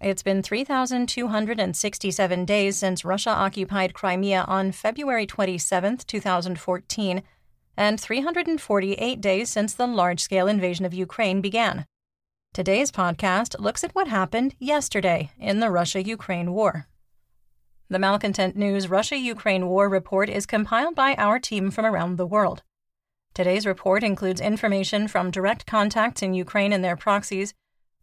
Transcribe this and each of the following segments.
It's been 3,267 days since Russia occupied Crimea on February 27, 2014, and 348 days since the large scale invasion of Ukraine began. Today's podcast looks at what happened yesterday in the Russia Ukraine war. The Malcontent News Russia Ukraine War Report is compiled by our team from around the world. Today's report includes information from direct contacts in Ukraine and their proxies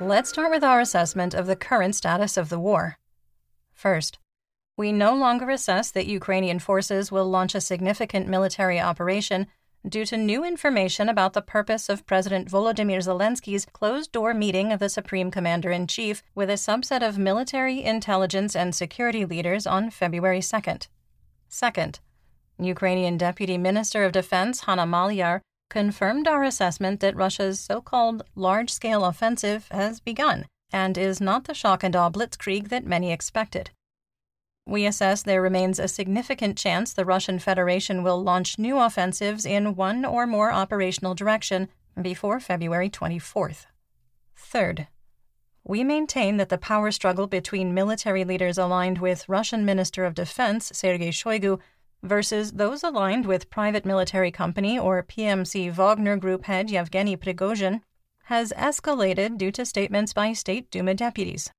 Let's start with our assessment of the current status of the war. First, we no longer assess that Ukrainian forces will launch a significant military operation due to new information about the purpose of President Volodymyr Zelensky's closed door meeting of the Supreme Commander in Chief with a subset of military, intelligence, and security leaders on February 2nd. Second, Ukrainian Deputy Minister of Defense Hanna Maliar confirmed our assessment that Russia's so called large scale offensive has begun and is not the shock and awe blitzkrieg that many expected. We assess there remains a significant chance the Russian Federation will launch new offensives in one or more operational direction before February 24th. Third, we maintain that the power struggle between military leaders aligned with Russian Minister of Defense Sergei Shoigu versus those aligned with private military company or PMC Wagner Group head Yevgeny Prigozhin has escalated due to statements by State Duma deputies.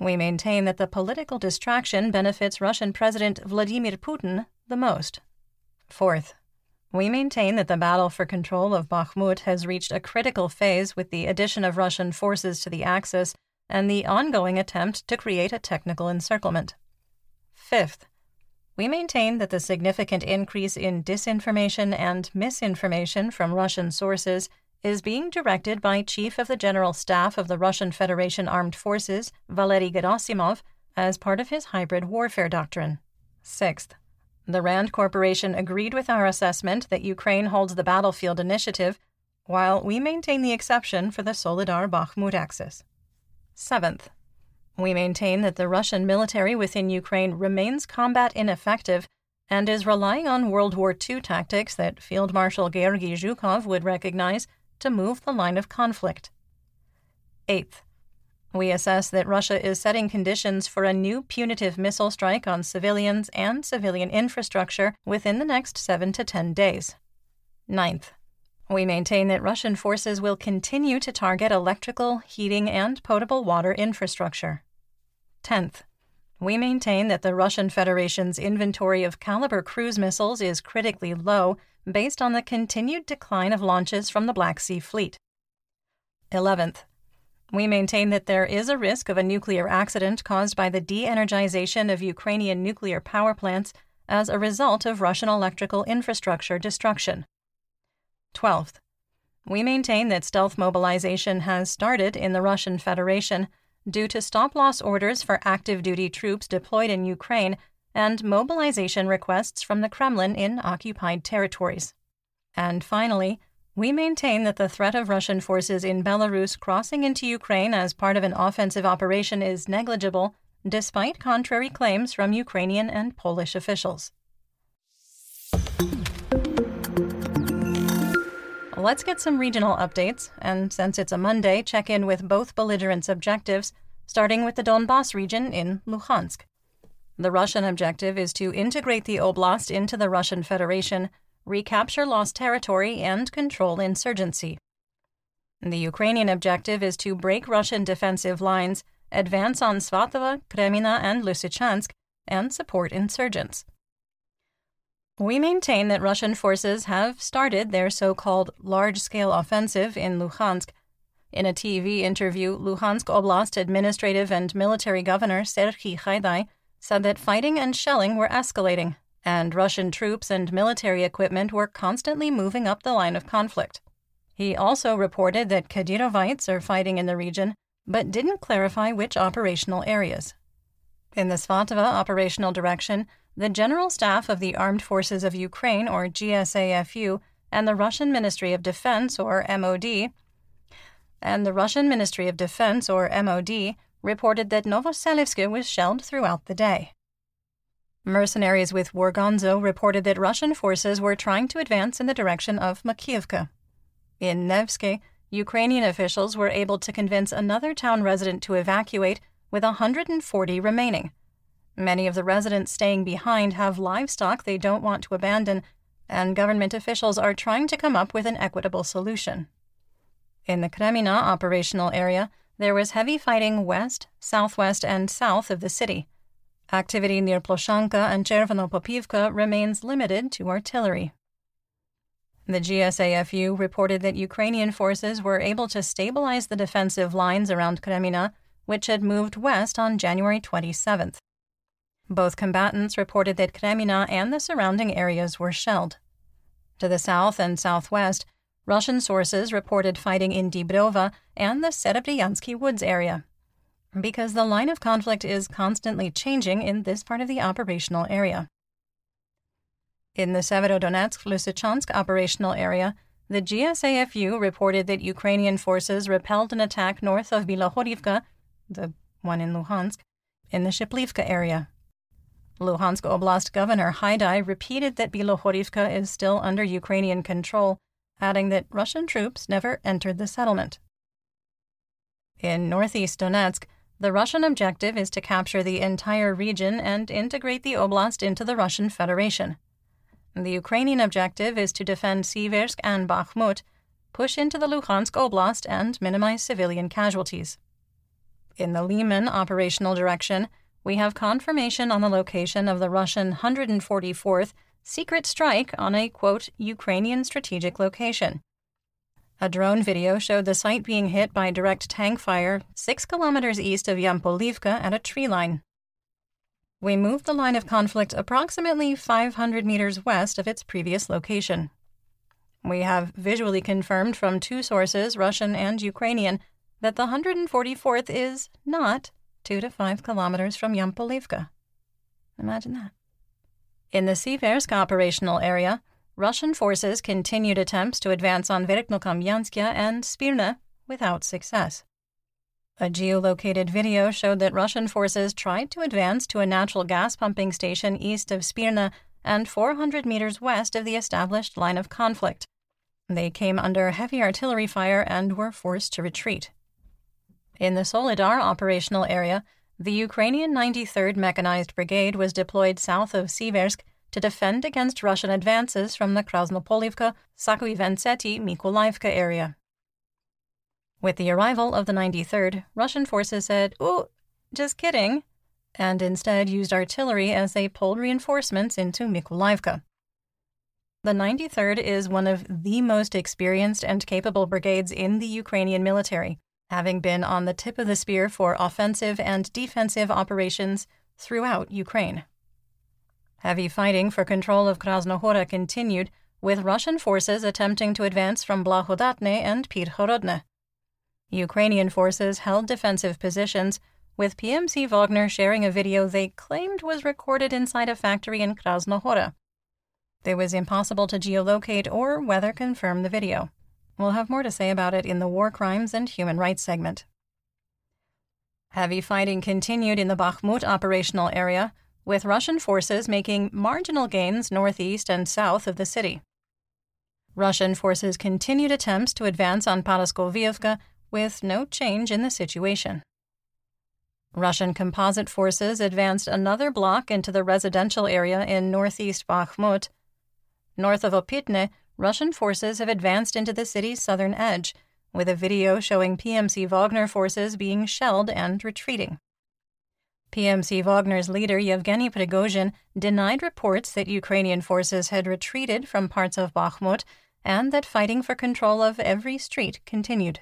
We maintain that the political distraction benefits Russian President Vladimir Putin the most. Fourth, we maintain that the battle for control of Bakhmut has reached a critical phase with the addition of Russian forces to the Axis and the ongoing attempt to create a technical encirclement. Fifth, we maintain that the significant increase in disinformation and misinformation from Russian sources is being directed by Chief of the General Staff of the Russian Federation Armed Forces, Valery Gerasimov, as part of his hybrid warfare doctrine. Sixth, the RAND Corporation agreed with our assessment that Ukraine holds the battlefield initiative, while we maintain the exception for the Soledar Bakhmut axis. Seventh, we maintain that the Russian military within Ukraine remains combat ineffective and is relying on World War II tactics that Field Marshal Georgy Zhukov would recognize to move the line of conflict. Eighth, we assess that Russia is setting conditions for a new punitive missile strike on civilians and civilian infrastructure within the next seven to ten days. Ninth, we maintain that Russian forces will continue to target electrical, heating, and potable water infrastructure. 10th, we maintain that the Russian Federation's inventory of Kalibr cruise missiles is critically low based on the continued decline of launches from the Black Sea Fleet. 11th, we maintain that there is a risk of a nuclear accident caused by the de energization of Ukrainian nuclear power plants as a result of Russian electrical infrastructure destruction. 12th, we maintain that stealth mobilization has started in the Russian Federation due to stop loss orders for active duty troops deployed in Ukraine and mobilization requests from the Kremlin in occupied territories. And finally, we maintain that the threat of Russian forces in Belarus crossing into Ukraine as part of an offensive operation is negligible, despite contrary claims from Ukrainian and Polish officials. Let's get some regional updates, and since it's a Monday, check in with both belligerents' objectives, starting with the Donbass region in Luhansk. The Russian objective is to integrate the oblast into the Russian Federation, recapture lost territory, and control insurgency. The Ukrainian objective is to break Russian defensive lines, advance on Svatova, Kreminna, and Lysychansk, and support insurgents. We maintain that Russian forces have started their so called large scale offensive in Luhansk. In a TV interview, Luhansk Oblast administrative and military governor Serhiy Haidai said that fighting and shelling were escalating, and Russian troops and military equipment were constantly moving up the line of conflict. He also reported that Kadyrovites are fighting in the region, but didn't clarify which operational areas. In the Svatova operational direction, the General Staff of the Armed Forces of Ukraine, or GSAFU, and the Russian Ministry of Defense, or MOD, and the Russian Ministry of Defense, or MOD, reported that Novoselivsk was shelled throughout the day. Mercenaries with Wargonzo reported that Russian forces were trying to advance in the direction of Makiivka. In Nevsky, Ukrainian officials were able to convince another town resident to evacuate, with 140 remaining. Many of the residents staying behind have livestock they don't want to abandon, and government officials are trying to come up with an equitable solution. In the Kreminna operational area, there was heavy fighting west, southwest, and south of the city. Activity near Ploshchanka and Chervonopopivka remains limited to artillery. The GSAFU reported that Ukrainian forces were able to stabilize the defensive lines around Kreminna, which had moved west on January 27th. Both combatants reported that Kreminna and the surrounding areas were shelled. To the south and southwest, Russian sources reported fighting in Dibrova and the Serebryansky Woods area. Because the line of conflict is constantly changing in this part of the operational area. In the Severodonetsk Lysychansk operational area, the GSAFU reported that Ukrainian forces repelled an attack north of Bilohorivka, the one in Luhansk, in the Shiplivka area. Luhansk Oblast Governor Haidai repeated that Bilohorivka is still under Ukrainian control, adding that Russian troops never entered the settlement. In northeast Donetsk, the Russian objective is to capture the entire region and integrate the oblast into the Russian Federation. The Ukrainian objective is to defend Siversk and Bakhmut, push into the Luhansk Oblast, and minimize civilian casualties. In the Lyman operational direction, we have confirmation on the location of the Russian 144th secret strike on a, quote, Ukrainian strategic location. A drone video showed the site being hit by direct tank fire six kilometers east of Yampolivka at a tree line. We moved the line of conflict approximately 500 meters west of its previous location. We have visually confirmed from two sources, Russian and Ukrainian, that the 144th is not two to five kilometers from Yampolivka. Imagine that. In the Siversk operational area, Russian forces continued attempts to advance on Verkhnokamenskaya and Spirna without success. A geolocated video showed that Russian forces tried to advance to a natural gas pumping station east of Spirna and 400 meters west of the established line of conflict. They came under heavy artillery fire and were forced to retreat. In the Soledar operational area, the Ukrainian 93rd Mechanized Brigade was deployed south of Siversk to defend against Russian advances from the Krasnopolivka, Sakuivensety, Mykolaiivka area. With the arrival of the 93rd, Russian forces said, Oh, just kidding, and instead used artillery as they pulled reinforcements into Mykolaiivka. The 93rd is one of the most experienced and capable brigades in the Ukrainian military, having been on the tip of the spear for offensive and defensive operations throughout Ukraine. Heavy fighting for control of Krasnohora continued, with Russian forces attempting to advance from Blahodatne and Pidhorodne. Ukrainian forces held defensive positions, with PMC Wagner sharing a video they claimed was recorded inside a factory in Krasnohora. It was impossible to geolocate or weather confirm the video. We'll have more to say about it in the War Crimes and Human Rights segment. Heavy fighting continued in the Bakhmut operational area, with Russian forces making marginal gains northeast and south of the city. Russian forces continued attempts to advance on Paraskoviivka with no change in the situation. Russian composite forces advanced another block into the residential area in northeast Bakhmut. North of Opitne, Russian forces have advanced into the city's southern edge, with a video showing PMC Wagner forces being shelled and retreating. PMC Wagner's leader Yevgeny Prigozhin denied reports that Ukrainian forces had retreated from parts of Bakhmut and that fighting for control of every street continued.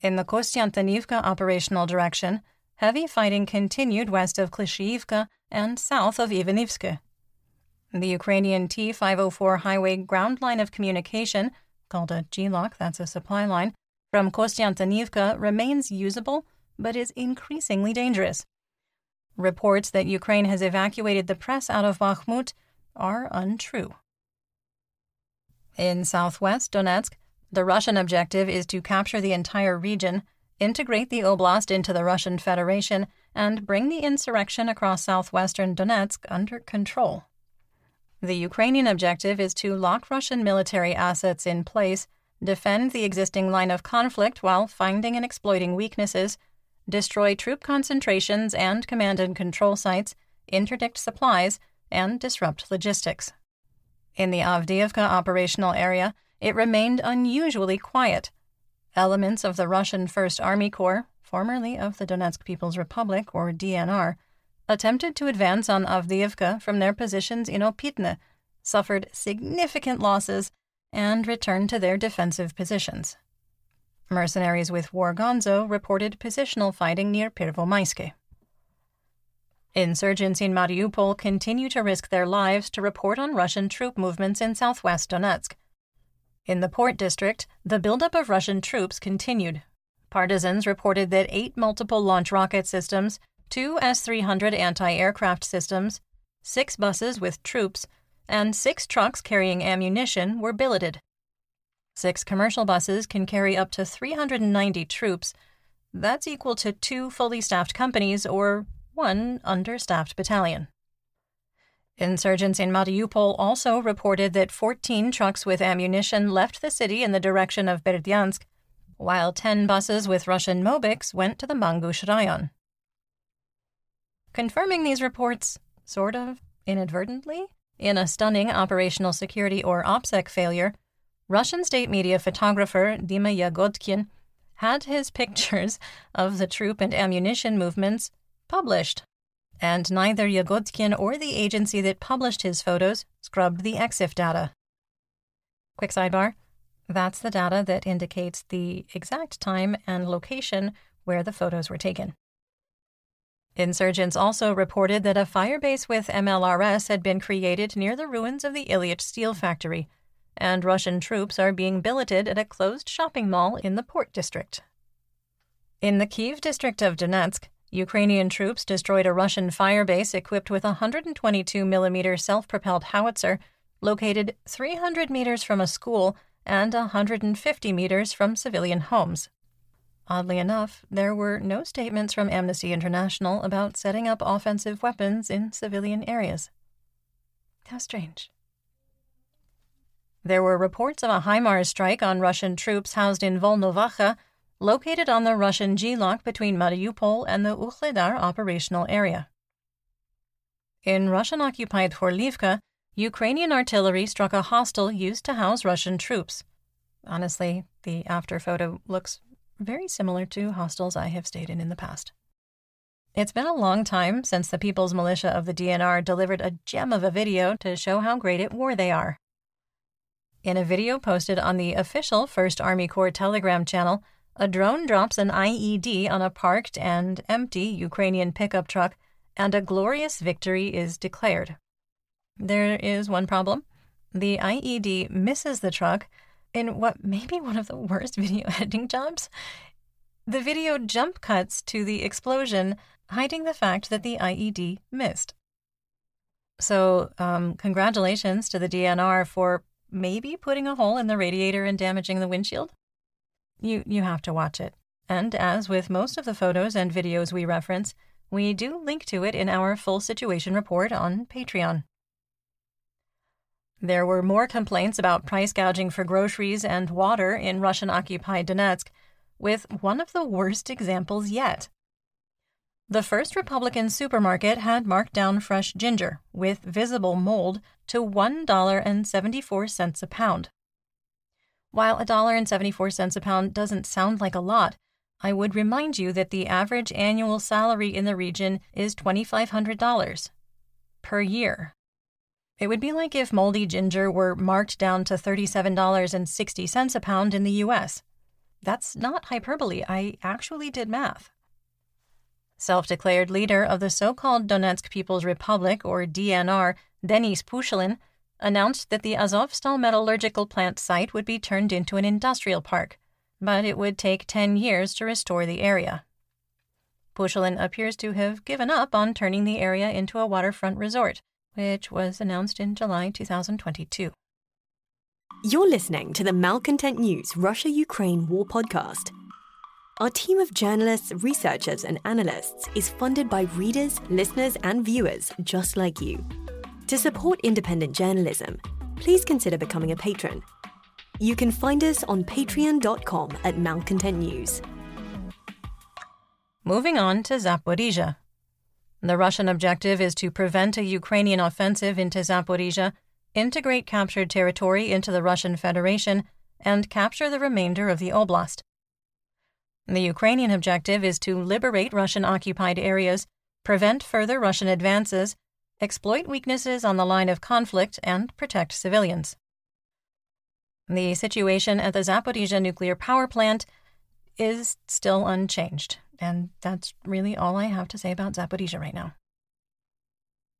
In the Kostiantynivka operational direction, heavy fighting continued west of Klishchiivka and south of Ivanivske. The Ukrainian T 504 highway ground line of communication, called a GLOC, that's a supply line, from Kostiantynivka remains usable but is increasingly dangerous. Reports that Ukraine has evacuated the press out of Bakhmut are untrue. In southwest Donetsk, the Russian objective is to capture the entire region, integrate the oblast into the Russian Federation, and bring the insurrection across southwestern Donetsk under control. The Ukrainian objective is to lock Russian military assets in place, defend the existing line of conflict while finding and exploiting weaknesses, destroy troop concentrations and command and control sites, interdict supplies, and disrupt logistics. In the Avdiivka operational area, it remained unusually quiet. Elements of the Russian First Army Corps, formerly of the Donetsk People's Republic or DNR, attempted to advance on Avdiivka from their positions in Opitne, suffered significant losses, and returned to their defensive positions. Mercenaries with War Gonzo reported positional fighting near Pervomaiske. Insurgents in Mariupol continue to risk their lives to report on Russian troop movements in southwest Donetsk. In the port district, the buildup of Russian troops continued. Partisans reported that eight multiple launch rocket systems, two S 300 anti aircraft systems, six buses with troops, and six trucks carrying ammunition were billeted. Six commercial buses can carry up to 390 troops. That's equal to two fully staffed companies or one understaffed battalion. Insurgents in Mariupol also reported that 14 trucks with ammunition left the city in the direction of Berdyansk, while 10 buses with Russian Mobiks went to the Mangush Rayon. Confirming these reports, sort of inadvertently, in a stunning operational security or OPSEC failure, Russian state media photographer Dima Yagodkin had his pictures of the troop and ammunition movements published, and neither Yagodkin or the agency that published his photos scrubbed the EXIF data. Quick sidebar that's the data that indicates the exact time and location where the photos were taken. Insurgents also reported that a firebase with MLRS had been created near the ruins of the Ilyich steel factory, and Russian troops are being billeted at a closed shopping mall in the port district. In the Kiev district of Donetsk, Ukrainian troops destroyed a Russian firebase equipped with a 122 mm self propelled howitzer located 300 meters from a school and 150 meters from civilian homes. Oddly enough, there were no statements from Amnesty International about setting up offensive weapons in civilian areas. How strange. There were reports of a HIMARS strike on Russian troops housed in Volnovakha, located on the Russian GLOC between Mariupol and the Vuhledar operational area. In Russian occupied Horlivka, Ukrainian artillery struck a hostel used to house Russian troops. Honestly, the after photo looks very similar to hostels I have stayed in in the past. It's been a long time since the People's Militia of the DNR delivered a gem of a video to show how great at war they are. In a video posted on the official 1st Army Corps Telegram channel, a drone drops an IED on a parked and empty Ukrainian pickup truck, and a glorious victory is declared. There is one problem. The IED misses the truck in what may be one of the worst video editing jobs. The video jump cuts to the explosion, hiding the fact that the IED missed. So, um, congratulations to the DNR for maybe putting a hole in the radiator and damaging the windshield? You, you have to watch it. And as with most of the photos and videos we reference, we do link to it in our full situation report on Patreon. There were more complaints about price gouging for groceries and water in Russian occupied Donetsk, with one of the worst examples yet. The First Republican supermarket had marked down fresh ginger, with visible mold, to $1.74 a pound. While $1.74 a pound doesn't sound like a lot, I would remind you that the average annual salary in the region is $2,500 per year. It would be like if moldy ginger were marked down to $37.60 a pound in the US. That's not hyperbole, I actually did math. Self declared leader of the so called Donetsk People's Republic, or DNR, Denis Pushilin, announced that the Azovstal metallurgical plant site would be turned into an industrial park but it would take 10 years to restore the area. Pushilin appears to have given up on turning the area into a waterfront resort, which was announced in July 2022. You're listening to the Malcontent News Russia Ukraine War Podcast. Our team of journalists, researchers, and analysts is funded by readers, listeners, and viewers just like you. To support independent journalism, please consider becoming a patron you can find us on patreon.com at Malcontent News. Moving on to Zaporizhia. The Russian objective is to prevent a Ukrainian offensive into Zaporizhia, integrate captured territory into the Russian Federation, and capture the remainder of the oblast. The Ukrainian objective is to liberate Russian occupied areas, prevent further Russian advances, exploit weaknesses on the line of conflict, and protect civilians. The situation at the Zaporizhia nuclear power plant is still unchanged, and that's really all I have to say about Zaporizhia right now.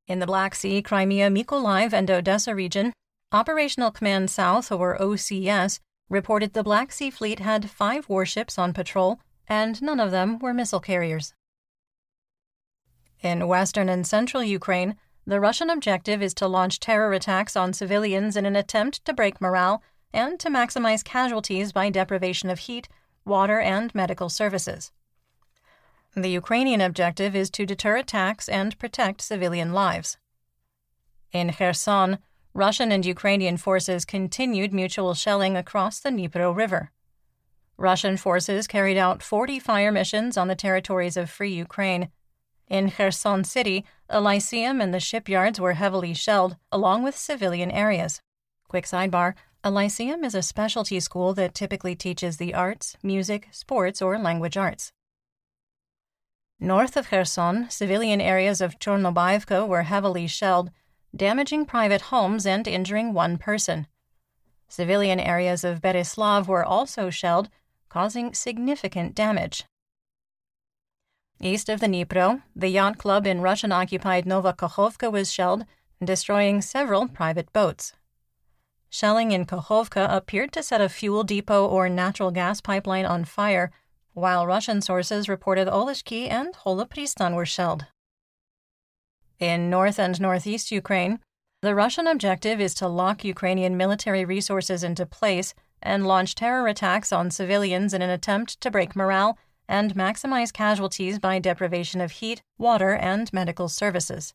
In the Black Sea, Crimea, Mykolaiv, and Odessa region, Operational Command South, or OCS, reported the Black Sea Fleet had five warships on patrol, and none of them were missile carriers. In western and central Ukraine, the Russian objective is to launch terror attacks on civilians in an attempt to break morale and to maximize casualties by deprivation of heat, water, and medical services. The Ukrainian objective is to deter attacks and protect civilian lives. In Kherson, Russian and Ukrainian forces continued mutual shelling across the Dnipro River. Russian forces carried out 40 fire missions on the territories of Free Ukraine. In Kherson City, a lyceum and the shipyards were heavily shelled, along with civilian areas. Quick sidebar a lyceum is a specialty school that typically teaches the arts, music, sports, or language arts. North of Kherson, civilian areas of Chornobaivka were heavily shelled, damaging private homes and injuring one person. Civilian areas of Beryslav were also shelled, causing significant damage. East of the Dnipro, the yacht club in Russian occupied Nova Kakhovka was shelled, destroying several private boats. Shelling in Kakhovka appeared to set a fuel depot or natural gas pipeline on fire, while Russian sources reported Oleshki and Holopristan were shelled. In north and northeast Ukraine, the Russian objective is to lock Ukrainian military resources into place and launch terror attacks on civilians in an attempt to break morale and maximize casualties by deprivation of heat, water, and medical services.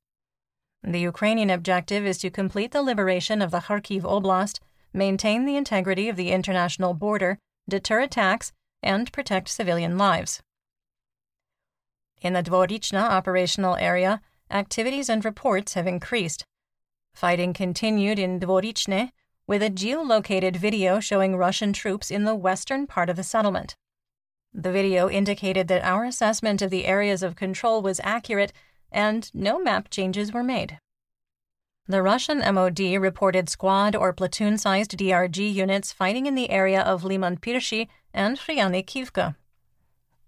The Ukrainian objective is to complete the liberation of the Kharkiv Oblast, maintain the integrity of the international border, deter attacks, and protect civilian lives. In the Dvorichna operational area, activities and reports have increased. Fighting continued in Dvorichne, with a geolocated video showing Russian troops in the western part of the settlement. The video indicated that our assessment of the areas of control was accurate and no map changes were made. The Russian MOD reported squad or platoon sized DRG units fighting in the area of Liman Pirshi and Kivka.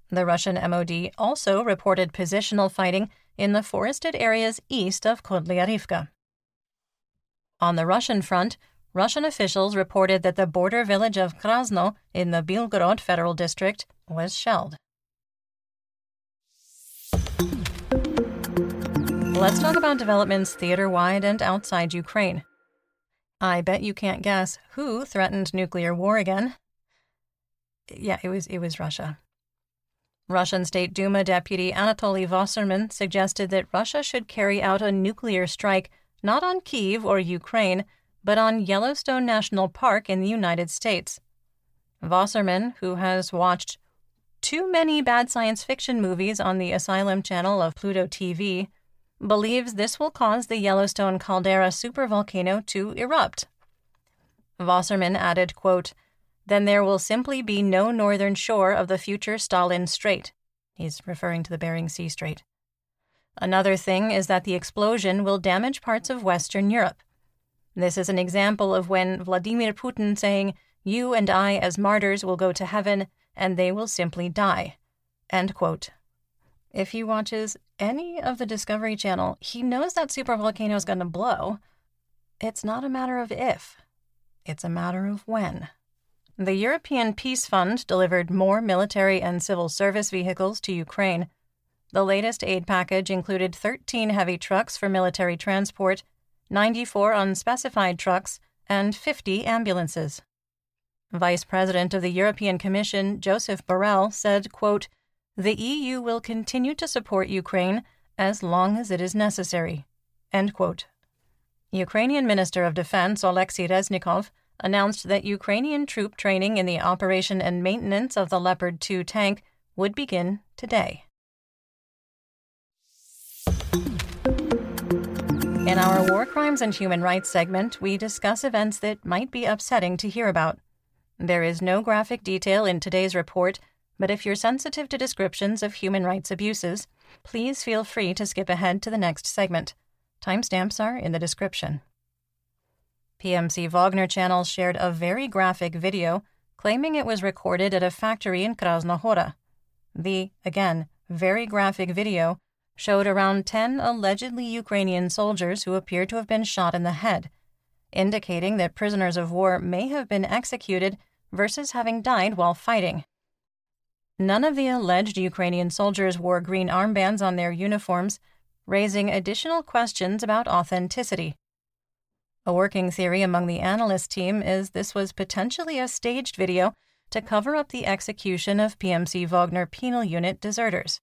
The Russian MOD also reported positional fighting in the forested areas east of Kodlyarivka. On the Russian front, Russian officials reported that the border village of Krasno in the Belgorod Federal District was shelled. Let's talk about developments theater wide and outside Ukraine. I bet you can't guess who threatened nuclear war again. Yeah, it was it was Russia. Russian State Duma Deputy Anatoly Wasserman suggested that Russia should carry out a nuclear strike not on Kiev or Ukraine, but on Yellowstone National Park in the United States. Wasserman, who has watched too many bad science fiction movies on the Asylum channel of Pluto TV, believes this will cause the Yellowstone caldera supervolcano to erupt. Wasserman added, quote, then there will simply be no northern shore of the future Stalin Strait. He's referring to the Bering Sea Strait. Another thing is that the explosion will damage parts of Western Europe. This is an example of when Vladimir Putin saying, You and I, as martyrs, will go to heaven, and they will simply die. End quote. If he watches any of the Discovery Channel, he knows that supervolcano is going to blow. It's not a matter of if, it's a matter of when. The European Peace Fund delivered more military and civil service vehicles to Ukraine. The latest aid package included 13 heavy trucks for military transport, 94 unspecified trucks, and 50 ambulances. Vice President of the European Commission, Josep Borrell, said, quote, The EU will continue to support Ukraine as long as it is necessary. Ukrainian Minister of Defense Oleksiy Reznikov announced that Ukrainian troop training in the operation and maintenance of the Leopard 2 tank would begin today. In our War Crimes and Human Rights segment, we discuss events that might be upsetting to hear about. There is no graphic detail in today's report, but if you're sensitive to descriptions of human rights abuses, please feel free to skip ahead to the next segment. Timestamps are in the description. PMC Wagner Channel shared a very graphic video claiming it was recorded at a factory in Krasnohora. The, again, very graphic video showed around 10 allegedly Ukrainian soldiers who appeared to have been shot in the head, indicating that prisoners of war may have been executed versus having died while fighting. None of the alleged Ukrainian soldiers wore green armbands on their uniforms, raising additional questions about authenticity. A working theory among the analyst team is this was potentially a staged video to cover up the execution of PMC Wagner penal unit deserters.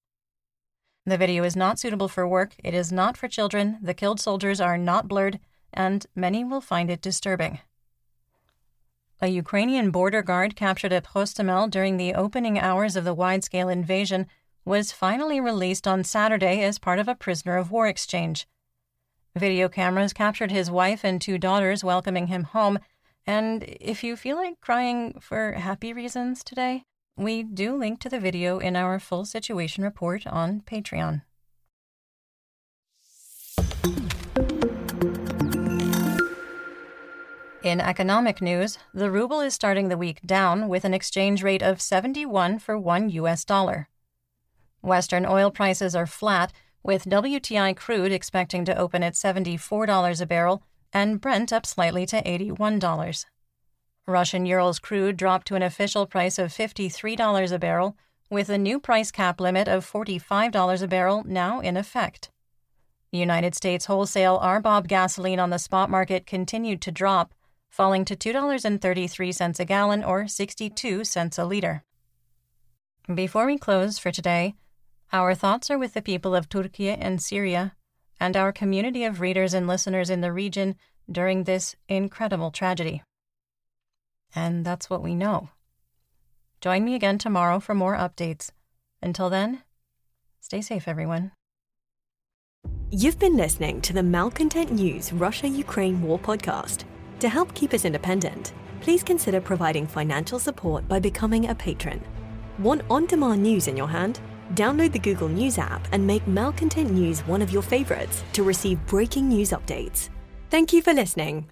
The video is not suitable for work, it is not for children, the killed soldiers are not blurred, and many will find it disturbing. A Ukrainian border guard captured at Hostomel during the opening hours of the wide scale invasion was finally released on Saturday as part of a prisoner of war exchange. Video cameras captured his wife and two daughters welcoming him home. And if you feel like crying for happy reasons today, we do link to the video in our full situation report on Patreon. In economic news, the ruble is starting the week down with an exchange rate of 71 for 1 US dollar. Western oil prices are flat with WTI crude expecting to open at $74 a barrel and Brent up slightly to $81. Russian Urals crude dropped to an official price of $53 a barrel, with a new price cap limit of $45 a barrel now in effect. United States wholesale RBOB gasoline on the spot market continued to drop, falling to $2.33 a gallon or 62 cents a liter. Before we close for today, our thoughts are with the people of Turkey and Syria, and our community of readers and listeners in the region during this incredible tragedy. And that's what we know. Join me again tomorrow for more updates. Until then, stay safe, everyone. You've been listening to the Malcontent News Russia Ukraine War podcast. To help keep us independent, please consider providing financial support by becoming a patron. Want on demand news in your hand? Download the Google News app and make Malcontent News one of your favorites to receive breaking news updates. Thank you for listening.